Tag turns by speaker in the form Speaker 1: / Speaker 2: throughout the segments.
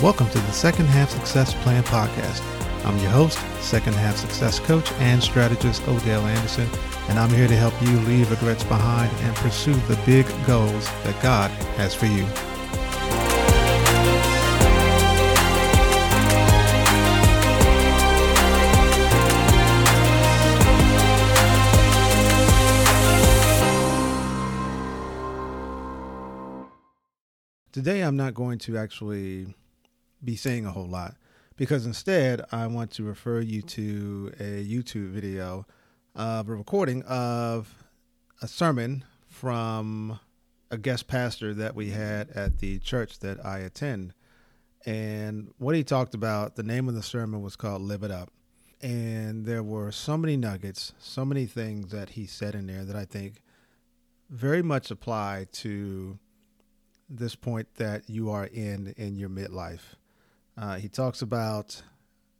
Speaker 1: Welcome to the Second Half Success Plan podcast. I'm your host, Second Half Success Coach and Strategist Odell Anderson, and I'm here to help you leave regrets behind and pursue the big goals that God has for you. Today, I'm not going to actually be saying a whole lot because instead, I want to refer you to a YouTube video of a recording of a sermon from a guest pastor that we had at the church that I attend. And what he talked about, the name of the sermon was called Live It Up. And there were so many nuggets, so many things that he said in there that I think very much apply to this point that you are in in your midlife. Uh, he talks about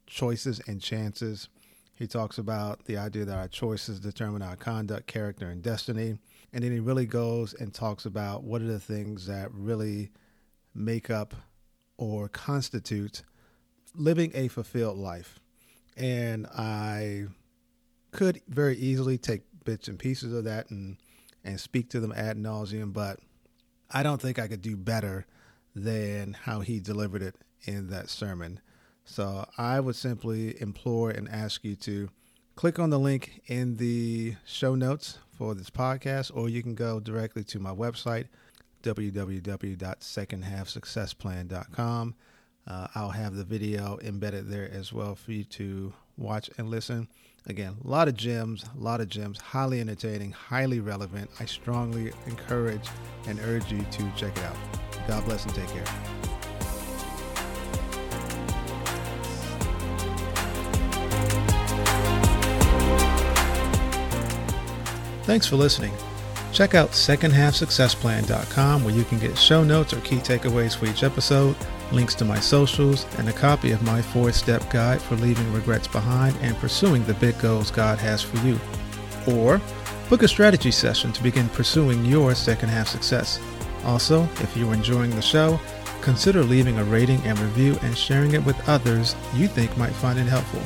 Speaker 1: choices and chances. He talks about the idea that our choices determine our conduct, character, and destiny. And then he really goes and talks about what are the things that really make up or constitute living a fulfilled life. And I could very easily take bits and pieces of that and and speak to them ad nauseum, but I don't think I could do better than how he delivered it in that sermon. So I would simply implore and ask you to click on the link in the show notes for this podcast, or you can go directly to my website, www.secondhalfsuccessplan.com. Uh, I'll have the video embedded there as well for you to watch and listen. Again, a lot of gems, a lot of gems, highly entertaining, highly relevant. I strongly encourage and urge you to check it out. God bless and take care. Thanks for listening. Check out secondhalfsuccessplan.com where you can get show notes or key takeaways for each episode, links to my socials, and a copy of my four step guide for leaving regrets behind and pursuing the big goals God has for you. Or book a strategy session to begin pursuing your second half success. Also, if you're enjoying the show, consider leaving a rating and review and sharing it with others you think might find it helpful.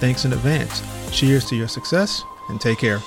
Speaker 1: Thanks in advance. Cheers to your success and take care.